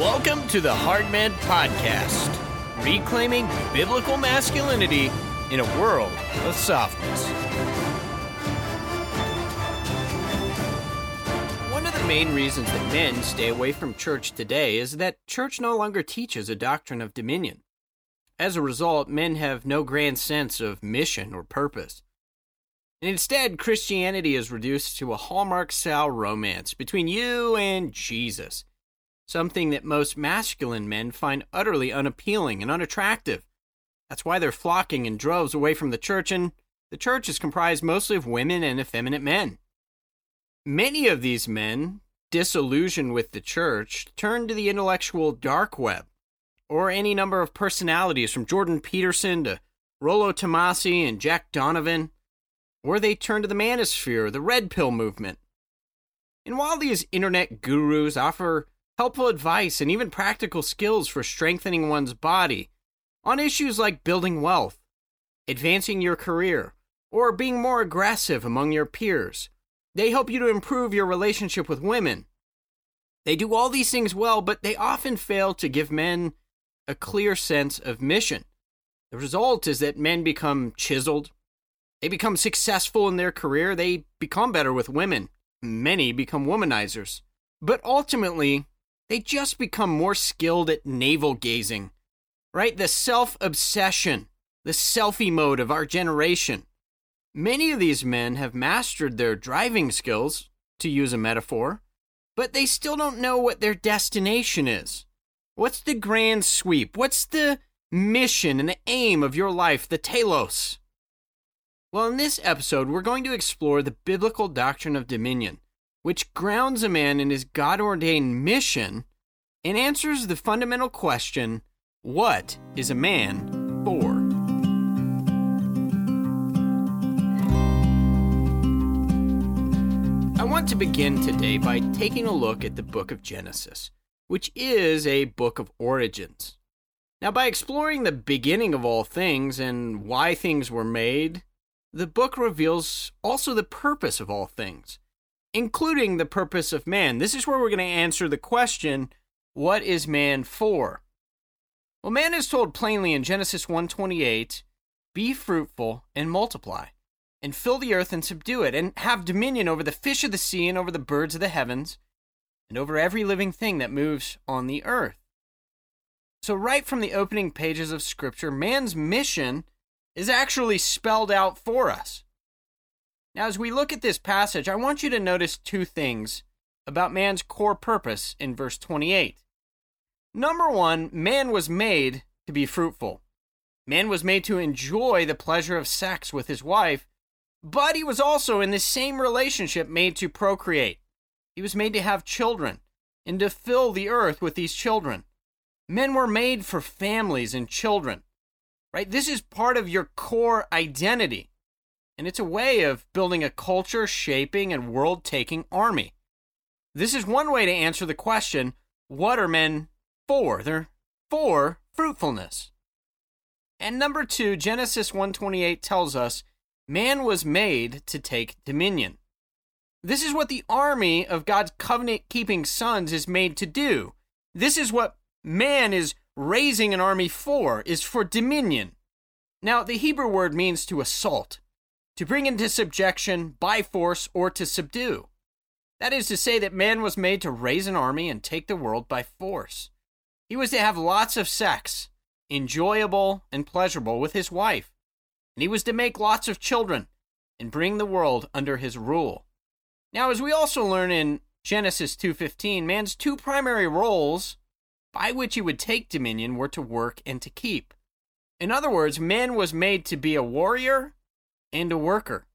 Welcome to the Hard Men Podcast, reclaiming biblical masculinity in a world of softness. One of the main reasons that men stay away from church today is that church no longer teaches a doctrine of dominion. As a result, men have no grand sense of mission or purpose. Instead, Christianity is reduced to a Hallmark style romance between you and Jesus, something that most masculine men find utterly unappealing and unattractive. That's why they're flocking in droves away from the church, and the church is comprised mostly of women and effeminate men. Many of these men, disillusioned with the church, turn to the intellectual dark web, or any number of personalities from Jordan Peterson to Rollo Tomassi and Jack Donovan, or they turn to the manosphere, the red pill movement. And while these internet gurus offer helpful advice and even practical skills for strengthening one's body on issues like building wealth, advancing your career, or being more aggressive among your peers, they help you to improve your relationship with women. They do all these things well, but they often fail to give men a clear sense of mission. The result is that men become chiseled, they become successful in their career, they become better with women. Many become womanizers. But ultimately, they just become more skilled at navel gazing, right? The self obsession, the selfie mode of our generation. Many of these men have mastered their driving skills, to use a metaphor, but they still don't know what their destination is. What's the grand sweep? What's the mission and the aim of your life, the telos? Well, in this episode, we're going to explore the biblical doctrine of dominion, which grounds a man in his God ordained mission and answers the fundamental question what is a man for? I want to begin today by taking a look at the book of Genesis, which is a book of origins. Now, by exploring the beginning of all things and why things were made, the book reveals also the purpose of all things, including the purpose of man. This is where we're going to answer the question, what is man for? Well, man is told plainly in Genesis 1:28, "Be fruitful and multiply, and fill the earth and subdue it, and have dominion over the fish of the sea and over the birds of the heavens, and over every living thing that moves on the earth." So right from the opening pages of scripture, man's mission is actually spelled out for us. Now, as we look at this passage, I want you to notice two things about man's core purpose in verse 28. Number one, man was made to be fruitful. Man was made to enjoy the pleasure of sex with his wife, but he was also in the same relationship made to procreate. He was made to have children and to fill the earth with these children. Men were made for families and children right? This is part of your core identity. And it's a way of building a culture shaping and world taking army. This is one way to answer the question what are men for? They're for fruitfulness. And number 2, Genesis 128 tells us man was made to take dominion. This is what the army of God's covenant keeping sons is made to do. This is what man is raising an army for is for dominion. Now, the Hebrew word means to assault, to bring into subjection by force or to subdue. That is to say, that man was made to raise an army and take the world by force. He was to have lots of sex, enjoyable and pleasurable, with his wife. And he was to make lots of children and bring the world under his rule. Now, as we also learn in Genesis 2:15, man's two primary roles by which he would take dominion were to work and to keep. In other words, man was made to be a warrior and a worker.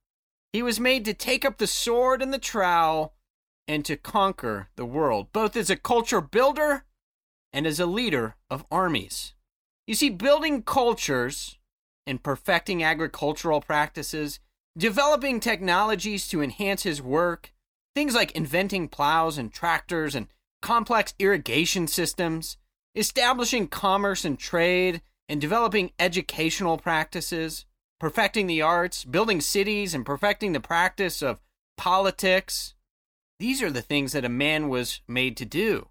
He was made to take up the sword and the trowel and to conquer the world, both as a culture builder and as a leader of armies. You see, building cultures and perfecting agricultural practices, developing technologies to enhance his work, things like inventing plows and tractors and complex irrigation systems, establishing commerce and trade, and developing educational practices, perfecting the arts, building cities, and perfecting the practice of politics. These are the things that a man was made to do.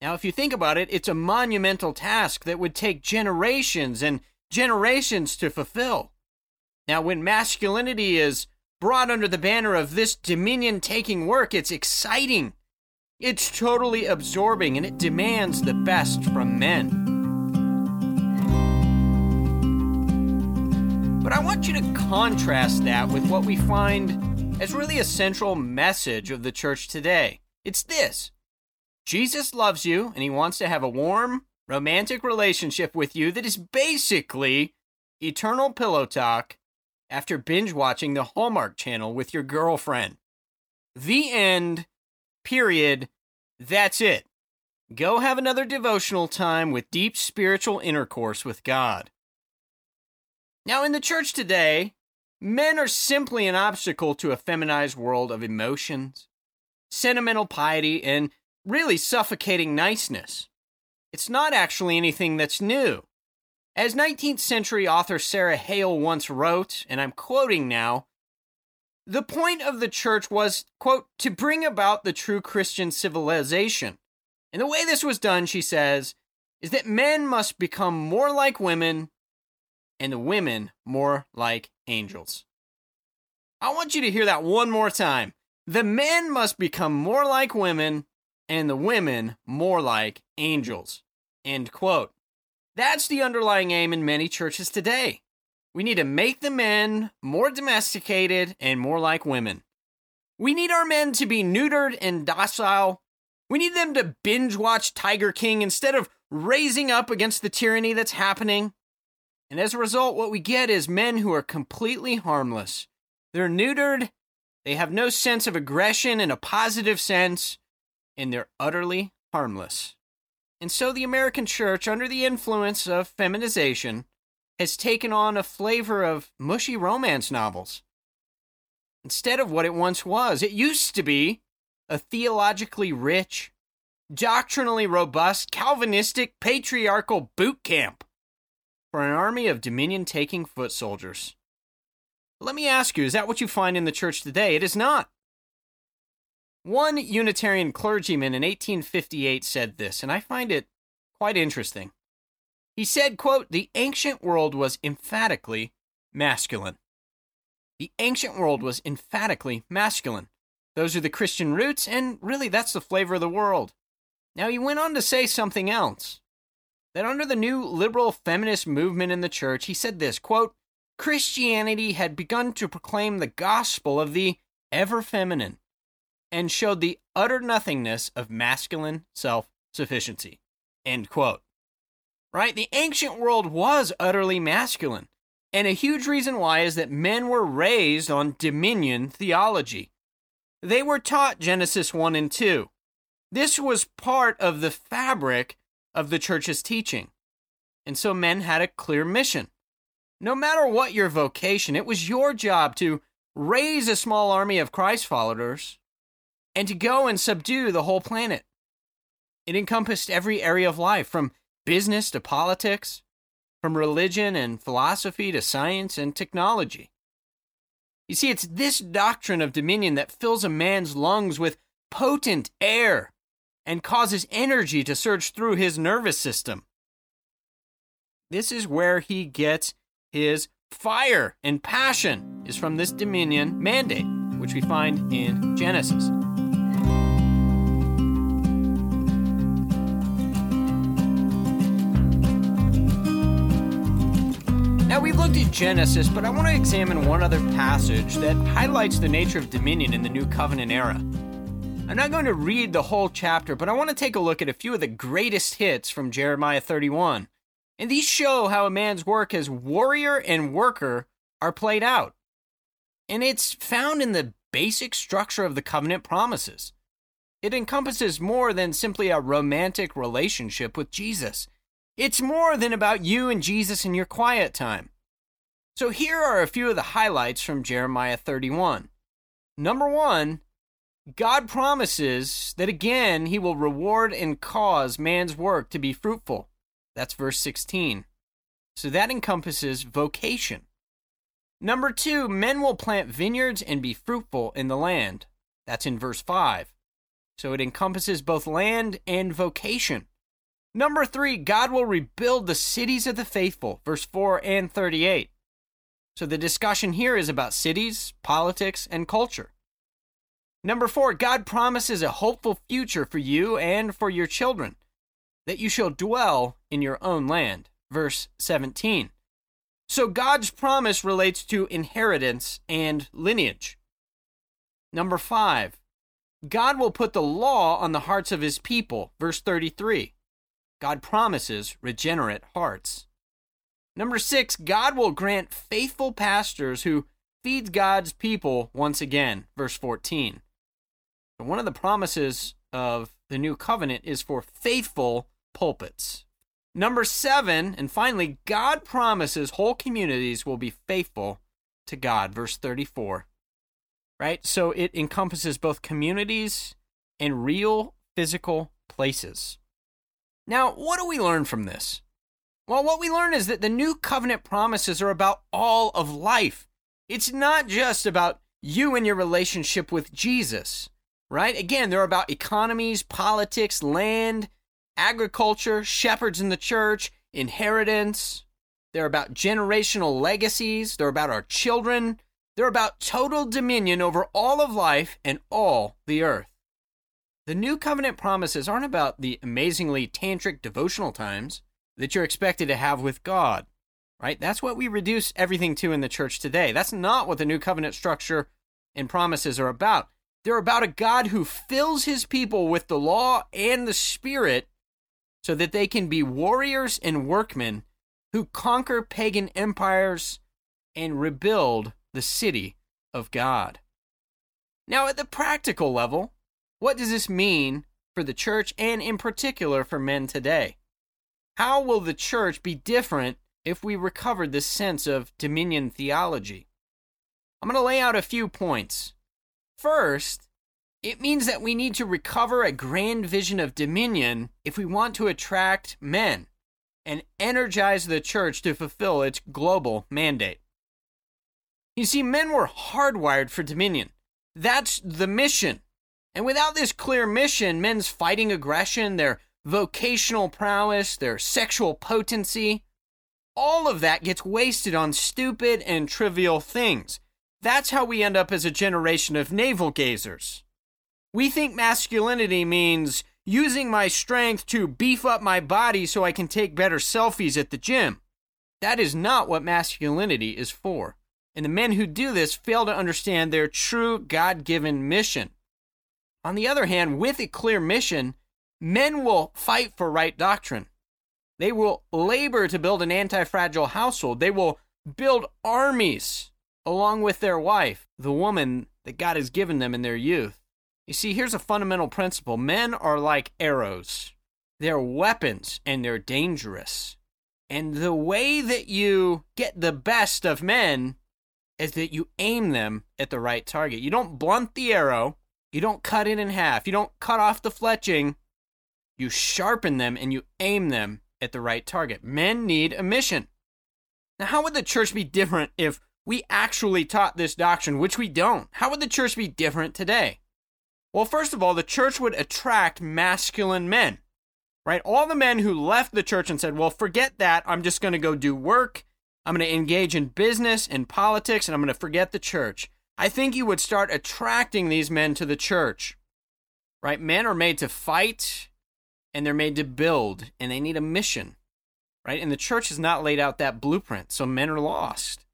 Now, if you think about it, it's a monumental task that would take generations and generations to fulfill. Now, when masculinity is brought under the banner of this dominion taking work, it's exciting. It's totally absorbing and it demands the best from men. But I want you to contrast that with what we find as really a central message of the church today. It's this Jesus loves you and he wants to have a warm, romantic relationship with you that is basically eternal pillow talk after binge watching the Hallmark Channel with your girlfriend. The end, period. That's it. Go have another devotional time with deep spiritual intercourse with God. Now, in the church today, men are simply an obstacle to a feminized world of emotions, sentimental piety, and really suffocating niceness. It's not actually anything that's new. As 19th century author Sarah Hale once wrote, and I'm quoting now, the point of the church was, quote, to bring about the true Christian civilization. And the way this was done, she says, is that men must become more like women and the women more like angels. I want you to hear that one more time. The men must become more like women and the women more like angels. End quote. That's the underlying aim in many churches today. We need to make the men more domesticated and more like women. We need our men to be neutered and docile. We need them to binge watch Tiger King instead of raising up against the tyranny that's happening. And as a result, what we get is men who are completely harmless. They're neutered, they have no sense of aggression in a positive sense, and they're utterly harmless. And so the American church, under the influence of feminization, has taken on a flavor of mushy romance novels. Instead of what it once was, it used to be a theologically rich, doctrinally robust, Calvinistic, patriarchal boot camp for an army of dominion taking foot soldiers. Let me ask you, is that what you find in the church today? It is not. One Unitarian clergyman in 1858 said this, and I find it quite interesting. He said, quote, "The ancient world was emphatically masculine." The ancient world was emphatically masculine. Those are the Christian roots, and really that's the flavor of the world. Now, he went on to say something else. That under the new liberal feminist movement in the church, he said this quote, Christianity had begun to proclaim the gospel of the ever feminine and showed the utter nothingness of masculine self sufficiency. End quote. Right? The ancient world was utterly masculine. And a huge reason why is that men were raised on dominion theology. They were taught Genesis 1 and 2. This was part of the fabric of the church's teaching. And so men had a clear mission. No matter what your vocation, it was your job to raise a small army of Christ followers and to go and subdue the whole planet. It encompassed every area of life, from business to politics, from religion and philosophy to science and technology. You see, it's this doctrine of dominion that fills a man's lungs with potent air and causes energy to surge through his nervous system. This is where he gets his fire and passion is from this dominion mandate, which we find in Genesis. Now, we've looked at Genesis, but I want to examine one other passage that highlights the nature of dominion in the New Covenant era. I'm not going to read the whole chapter, but I want to take a look at a few of the greatest hits from Jeremiah 31. And these show how a man's work as warrior and worker are played out. And it's found in the basic structure of the covenant promises. It encompasses more than simply a romantic relationship with Jesus. It's more than about you and Jesus in your quiet time. So here are a few of the highlights from Jeremiah 31. Number one, God promises that again he will reward and cause man's work to be fruitful. That's verse 16. So that encompasses vocation. Number two, men will plant vineyards and be fruitful in the land. That's in verse 5. So it encompasses both land and vocation. Number three, God will rebuild the cities of the faithful, verse 4 and 38. So the discussion here is about cities, politics, and culture. Number four, God promises a hopeful future for you and for your children, that you shall dwell in your own land, verse 17. So God's promise relates to inheritance and lineage. Number five, God will put the law on the hearts of his people, verse 33. God promises regenerate hearts. Number six, God will grant faithful pastors who feeds God's people once again, verse 14. One of the promises of the new covenant is for faithful pulpits. Number seven, and finally, God promises whole communities will be faithful to God, verse 34. Right? So it encompasses both communities and real physical places. Now, what do we learn from this? Well, what we learn is that the new covenant promises are about all of life. It's not just about you and your relationship with Jesus, right? Again, they're about economies, politics, land, agriculture, shepherds in the church, inheritance. They're about generational legacies. They're about our children. They're about total dominion over all of life and all the earth. The new covenant promises aren't about the amazingly tantric devotional times that you're expected to have with God, right? That's what we reduce everything to in the church today. That's not what the new covenant structure and promises are about. They're about a God who fills his people with the law and the spirit so that they can be warriors and workmen who conquer pagan empires and rebuild the city of God. Now, at the practical level, what does this mean for the church and in particular for men today? How will the church be different if we recovered this sense of dominion theology? I'm going to lay out a few points. First, it means that we need to recover a grand vision of dominion if we want to attract men and energize the church to fulfill its global mandate. You see, men were hardwired for dominion. That's the mission. And without this clear mission, men's fighting aggression, their vocational prowess, their sexual potency, all of that gets wasted on stupid and trivial things. That's how we end up as a generation of navel gazers. We think masculinity means using my strength to beef up my body so I can take better selfies at the gym. That is not what masculinity is for. And the men who do this fail to understand their true God given mission. On the other hand, with a clear mission, men will fight for right doctrine. They will labor to build an anti fragile household. They will build armies along with their wife, the woman that God has given them in their youth. You see, here's a fundamental principle men are like arrows, they're weapons and they're dangerous. And the way that you get the best of men is that you aim them at the right target. You don't blunt the arrow, you don't cut it in half. You don't cut off the fletching. You sharpen them and you aim them at the right target. Men need a mission. Now, how would the church be different if we actually taught this doctrine, which we don't? How would the church be different today? Well, first of all, the church would attract masculine men, right? All the men who left the church and said, well, forget that. I'm just going to go do work. I'm going to engage in business and politics, and I'm going to forget the church. I think you would start attracting these men to the church. Right? Men are made to fight and they're made to build and they need a mission. Right? And the church has not laid out that blueprint. So men are lost.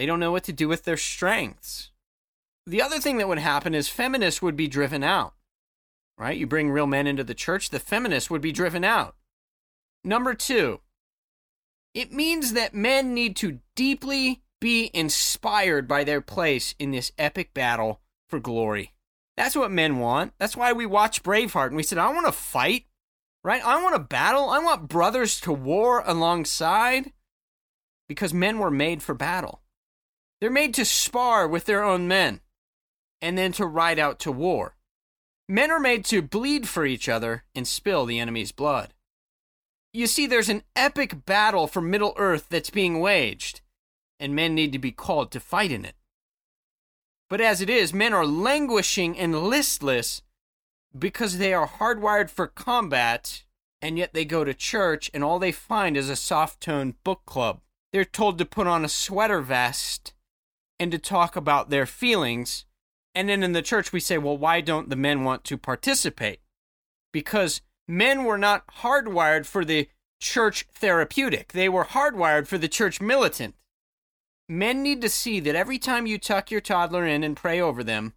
They don't know what to do with their strengths. The other thing that would happen is feminists would be driven out. Right? You bring real men into the church, the feminists would be driven out. Number two, it means that men need to deeply be inspired by their place in this epic battle for glory. That's what men want. That's why we watch Braveheart and we said, I want to fight, right? I want to battle. I want brothers to war alongside because men were made for battle. They're made to spar with their own men and then to ride out to war. Men are made to bleed for each other and spill the enemy's blood. You see, there's an epic battle for Middle Earth that's being waged and men need to be called to fight in it. But as it is, men are languishing and listless because they are hardwired for combat, and yet they go to church and all they find is a soft toned book club. They're told to put on a sweater vest and to talk about their feelings. And then in the church, we say, well, why don't the men want to participate? Because men were not hardwired for the church therapeutic, they were hardwired for the church militant. Men need to see that every time you tuck your toddler in and pray over them,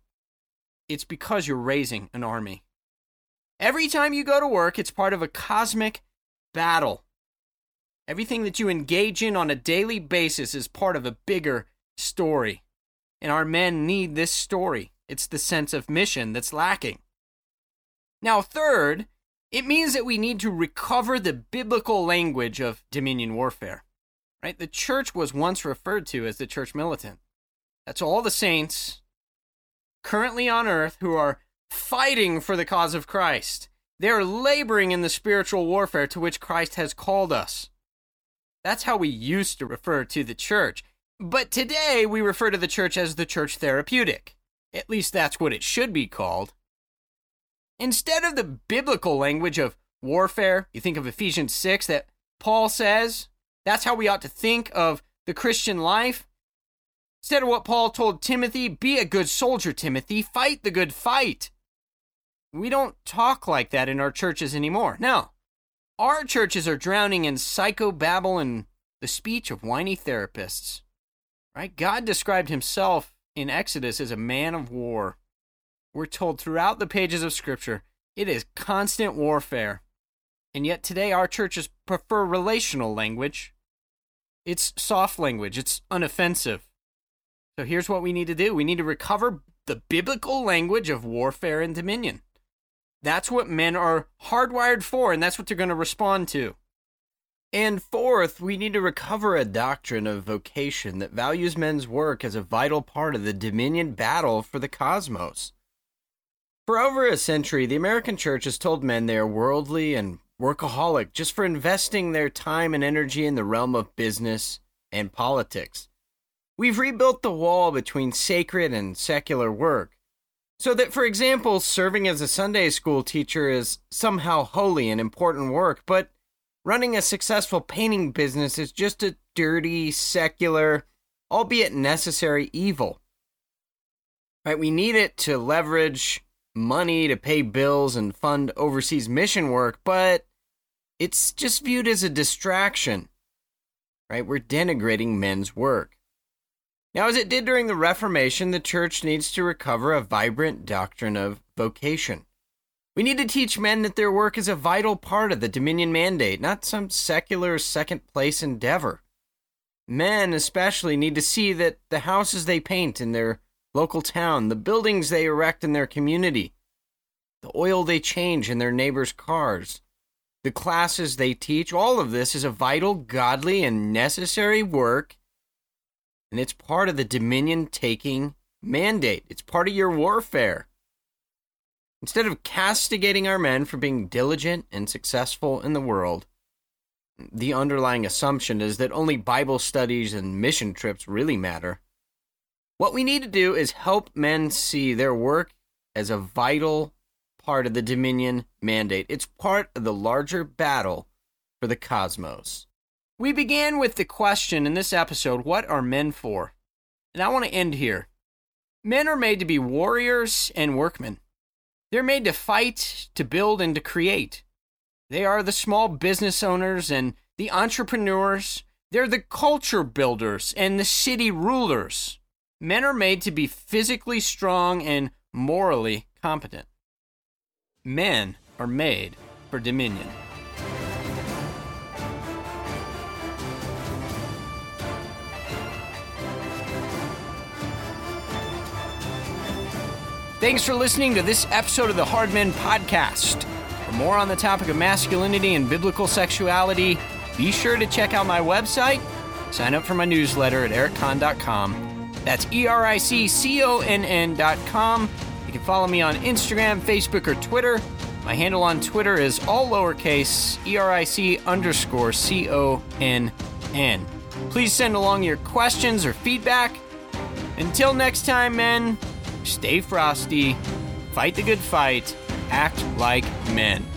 it's because you're raising an army. Every time you go to work, it's part of a cosmic battle. Everything that you engage in on a daily basis is part of a bigger story. And our men need this story. It's the sense of mission that's lacking. Now, third, it means that we need to recover the biblical language of dominion warfare. Right? The church was once referred to as the church militant. That's all the saints currently on earth who are fighting for the cause of Christ. They are laboring in the spiritual warfare to which Christ has called us. That's how we used to refer to the church. But today we refer to the church as the church therapeutic. At least that's what it should be called. Instead of the biblical language of warfare, you think of Ephesians 6 that Paul says, that's how we ought to think of the Christian life. Instead of what Paul told Timothy, be a good soldier, Timothy, fight the good fight. We don't talk like that in our churches anymore. No. Our churches are drowning in psychobabble and the speech of whiny therapists. Right? God described himself in Exodus as a man of war. We're told throughout the pages of Scripture it is constant warfare. And yet today our churches prefer relational language. It's soft language, it's unoffensive. So here's what we need to do we need to recover the biblical language of warfare and dominion. That's what men are hardwired for, and that's what they're going to respond to. And fourth, we need to recover a doctrine of vocation that values men's work as a vital part of the dominion battle for the cosmos. For over a century, the American church has told men they are worldly and workaholic just for investing their time and energy in the realm of business and politics. We've rebuilt the wall between sacred and secular work. So that, for example, serving as a Sunday school teacher is somehow holy and important work, but running a successful painting business is just a dirty, secular, albeit necessary evil. Right? We need it to leverage money to pay bills and fund overseas mission work, but it's just viewed as a distraction. Right? We're denigrating men's work. Now, as it did during the Reformation, the church needs to recover a vibrant doctrine of vocation. We need to teach men that their work is a vital part of the Dominion mandate, not some secular second place endeavor. Men, especially, need to see that the houses they paint in their local town, the buildings they erect in their community, the oil they change in their neighbors' cars, the classes they teach, all of this is a vital, godly, and necessary work and it's part of the dominion taking mandate. It's part of your warfare. Instead of castigating our men for being diligent and successful in the world, the underlying assumption is that only Bible studies and mission trips really matter. What we need to do is help men see their work as a vital part of the Dominion mandate. It's part of the larger battle for the cosmos. We began with the question in this episode what are men for? And I want to end here. Men are made to be warriors and workmen. They're made to fight, to build, and to create. They are the small business owners and the entrepreneurs. They're the culture builders and the city rulers. Men are made to be physically strong and morally competent. Men are made for dominion. Thanks for listening to this episode of the Hard Men Podcast. For more on the topic of masculinity and biblical sexuality, be sure to check out my website. Sign up for my newsletter at ericconn.com. That's E R I C C O N N.com. You can follow me on Instagram, Facebook, or Twitter. My handle on Twitter is all lowercase E R I C underscore C O N N. Please send along your questions or feedback. Until next time, men. Stay frosty, fight the good fight, act like men.